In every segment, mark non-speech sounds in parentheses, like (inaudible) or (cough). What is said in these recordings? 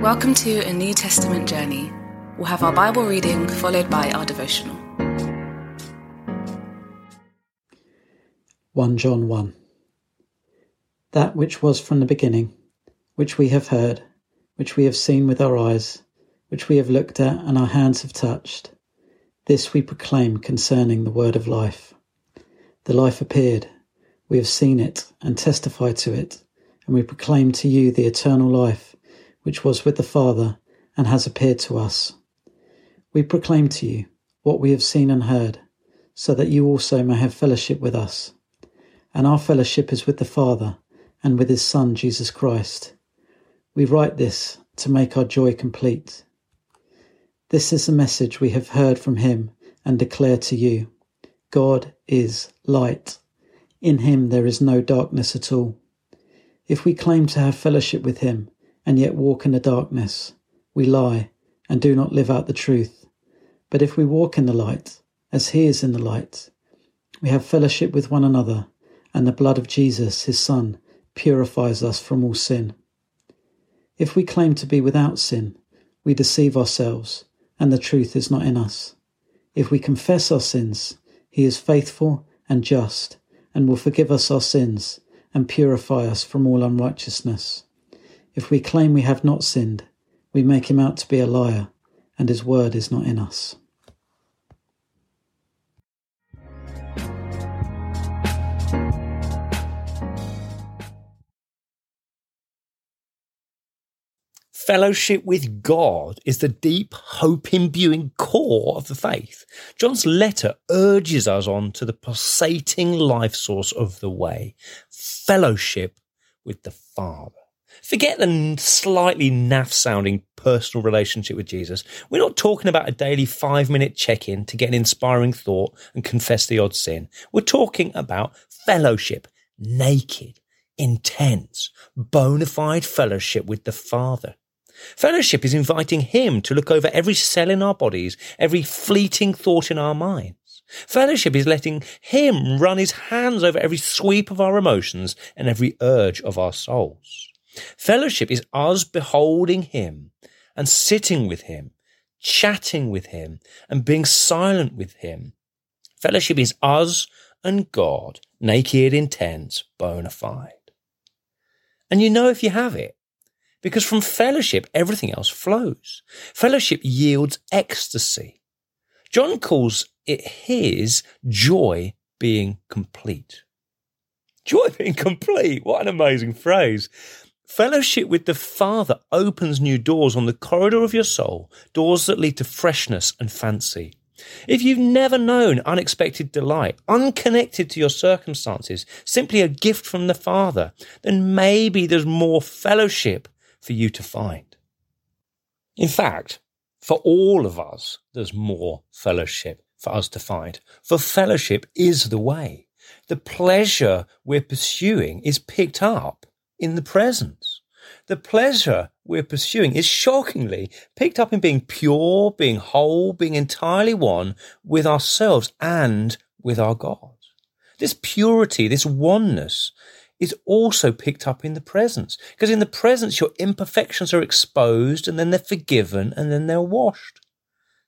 Welcome to a New Testament journey. We'll have our Bible reading followed by our devotional. 1 John 1 That which was from the beginning, which we have heard, which we have seen with our eyes, which we have looked at and our hands have touched, this we proclaim concerning the word of life. The life appeared, we have seen it and testify to it, and we proclaim to you the eternal life which was with the Father and has appeared to us. We proclaim to you what we have seen and heard, so that you also may have fellowship with us. And our fellowship is with the Father and with his Son, Jesus Christ. We write this to make our joy complete. This is the message we have heard from him and declare to you God is light. In him there is no darkness at all. If we claim to have fellowship with him, and yet walk in the darkness. We lie and do not live out the truth. But if we walk in the light, as he is in the light, we have fellowship with one another, and the blood of Jesus, his Son, purifies us from all sin. If we claim to be without sin, we deceive ourselves, and the truth is not in us. If we confess our sins, he is faithful and just, and will forgive us our sins and purify us from all unrighteousness. If we claim we have not sinned, we make him out to be a liar, and his word is not in us. Fellowship with God is the deep, hope imbuing core of the faith. John's letter urges us on to the pulsating life source of the way fellowship with the Father. Forget the slightly naff sounding personal relationship with Jesus. We're not talking about a daily five minute check in to get an inspiring thought and confess the odd sin. We're talking about fellowship, naked, intense, bona fide fellowship with the Father. Fellowship is inviting Him to look over every cell in our bodies, every fleeting thought in our minds. Fellowship is letting Him run His hands over every sweep of our emotions and every urge of our souls. Fellowship is us beholding Him and sitting with Him, chatting with Him, and being silent with Him. Fellowship is us and God, naked, intense, bona fide. And you know if you have it, because from fellowship, everything else flows. Fellowship yields ecstasy. John calls it his joy being complete. Joy being (laughs) complete. What an amazing phrase. Fellowship with the Father opens new doors on the corridor of your soul, doors that lead to freshness and fancy. If you've never known unexpected delight, unconnected to your circumstances, simply a gift from the Father, then maybe there's more fellowship for you to find. In fact, for all of us, there's more fellowship for us to find. For fellowship is the way. The pleasure we're pursuing is picked up in the presence. The pleasure we're pursuing is shockingly picked up in being pure, being whole, being entirely one with ourselves and with our God. This purity, this oneness is also picked up in the presence. Because in the presence, your imperfections are exposed and then they're forgiven and then they're washed.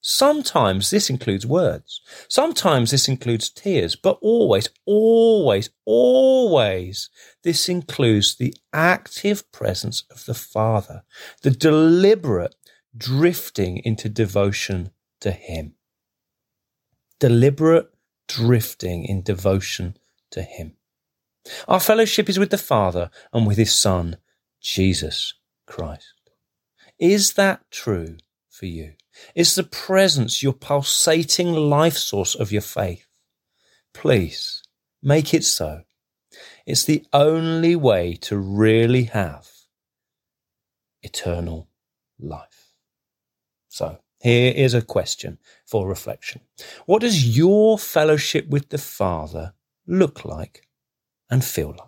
Sometimes this includes words. Sometimes this includes tears, but always, always, always, this includes the active presence of the Father, the deliberate drifting into devotion to Him. Deliberate drifting in devotion to Him. Our fellowship is with the Father and with His Son, Jesus Christ. Is that true for you? Is the presence your pulsating life source of your faith? Please make it so. It's the only way to really have eternal life. So, here is a question for reflection. What does your fellowship with the Father look like and feel like?